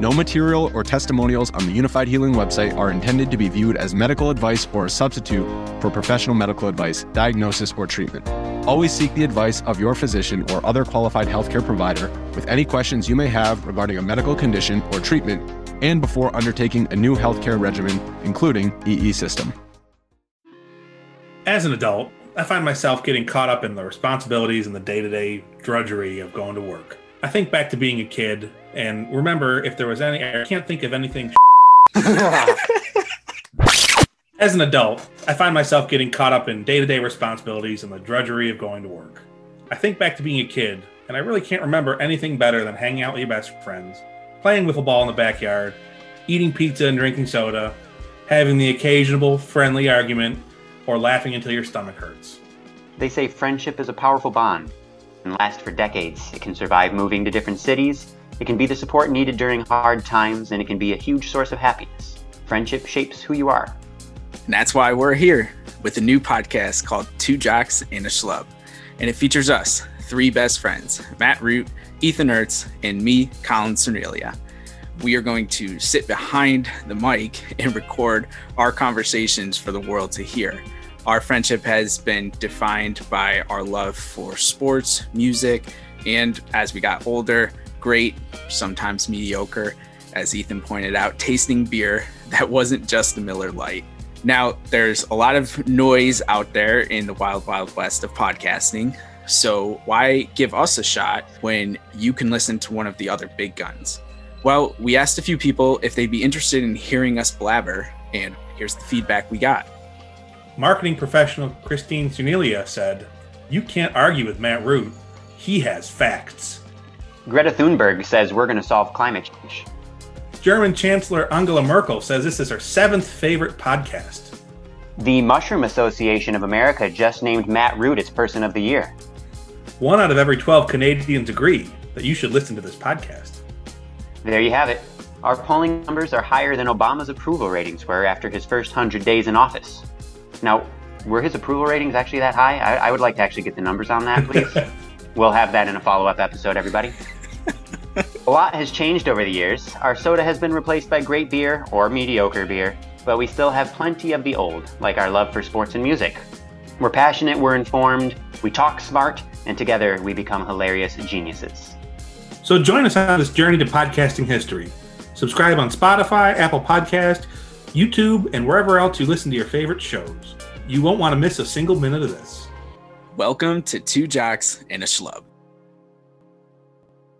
No material or testimonials on the Unifyd Healing website are intended to be viewed as medical advice or a substitute for professional medical advice, diagnosis, or treatment. Always seek the advice of your physician or other qualified healthcare provider with any questions you may have regarding a medical condition or treatment and before undertaking a new healthcare regimen, including EE system. As an adult, I find myself getting caught up in the responsibilities and the day to day drudgery of going to work. I think back to being a kid and remember if there was any, I can't think of anything. As an adult, I find myself getting caught up in day to day responsibilities and the drudgery of going to work. I think back to being a kid, and I really can't remember anything better than hanging out with your best friends, playing with a ball in the backyard, eating pizza and drinking soda, having the occasional friendly argument, or laughing until your stomach hurts. They say friendship is a powerful bond and lasts for decades. It can survive moving to different cities, it can be the support needed during hard times, and it can be a huge source of happiness. Friendship shapes who you are. And that's why we're here with a new podcast called Two Jocks and a Schlub. And it features us, three best friends Matt Root, Ethan Ertz, and me, Colin Cernelia. We are going to sit behind the mic and record our conversations for the world to hear. Our friendship has been defined by our love for sports, music, and as we got older, great, sometimes mediocre, as Ethan pointed out, tasting beer that wasn't just the Miller Lite. Now, there's a lot of noise out there in the wild, wild west of podcasting. So, why give us a shot when you can listen to one of the other big guns? Well, we asked a few people if they'd be interested in hearing us blabber, and here's the feedback we got. Marketing professional Christine Cernelia said, You can't argue with Matt Root. He has facts. Greta Thunberg says we're going to solve climate change. German Chancellor Angela Merkel says this is her seventh favorite podcast. The Mushroom Association of America just named Matt Root its Person of the Year. One out of every 12 Canadians agree that you should listen to this podcast. There you have it. Our polling numbers are higher than Obama's approval ratings were after his first 100 days in office. Now, were his approval ratings actually that high? I, I would like to actually get the numbers on that, please. we'll have that in a follow up episode, everybody. A lot has changed over the years. Our soda has been replaced by great beer or mediocre beer, but we still have plenty of the old, like our love for sports and music. We're passionate, we're informed, we talk smart, and together we become hilarious geniuses. So join us on this journey to podcasting history. Subscribe on Spotify, Apple Podcast, YouTube, and wherever else you listen to your favorite shows. You won't want to miss a single minute of this. Welcome to Two Jocks and a Schlub.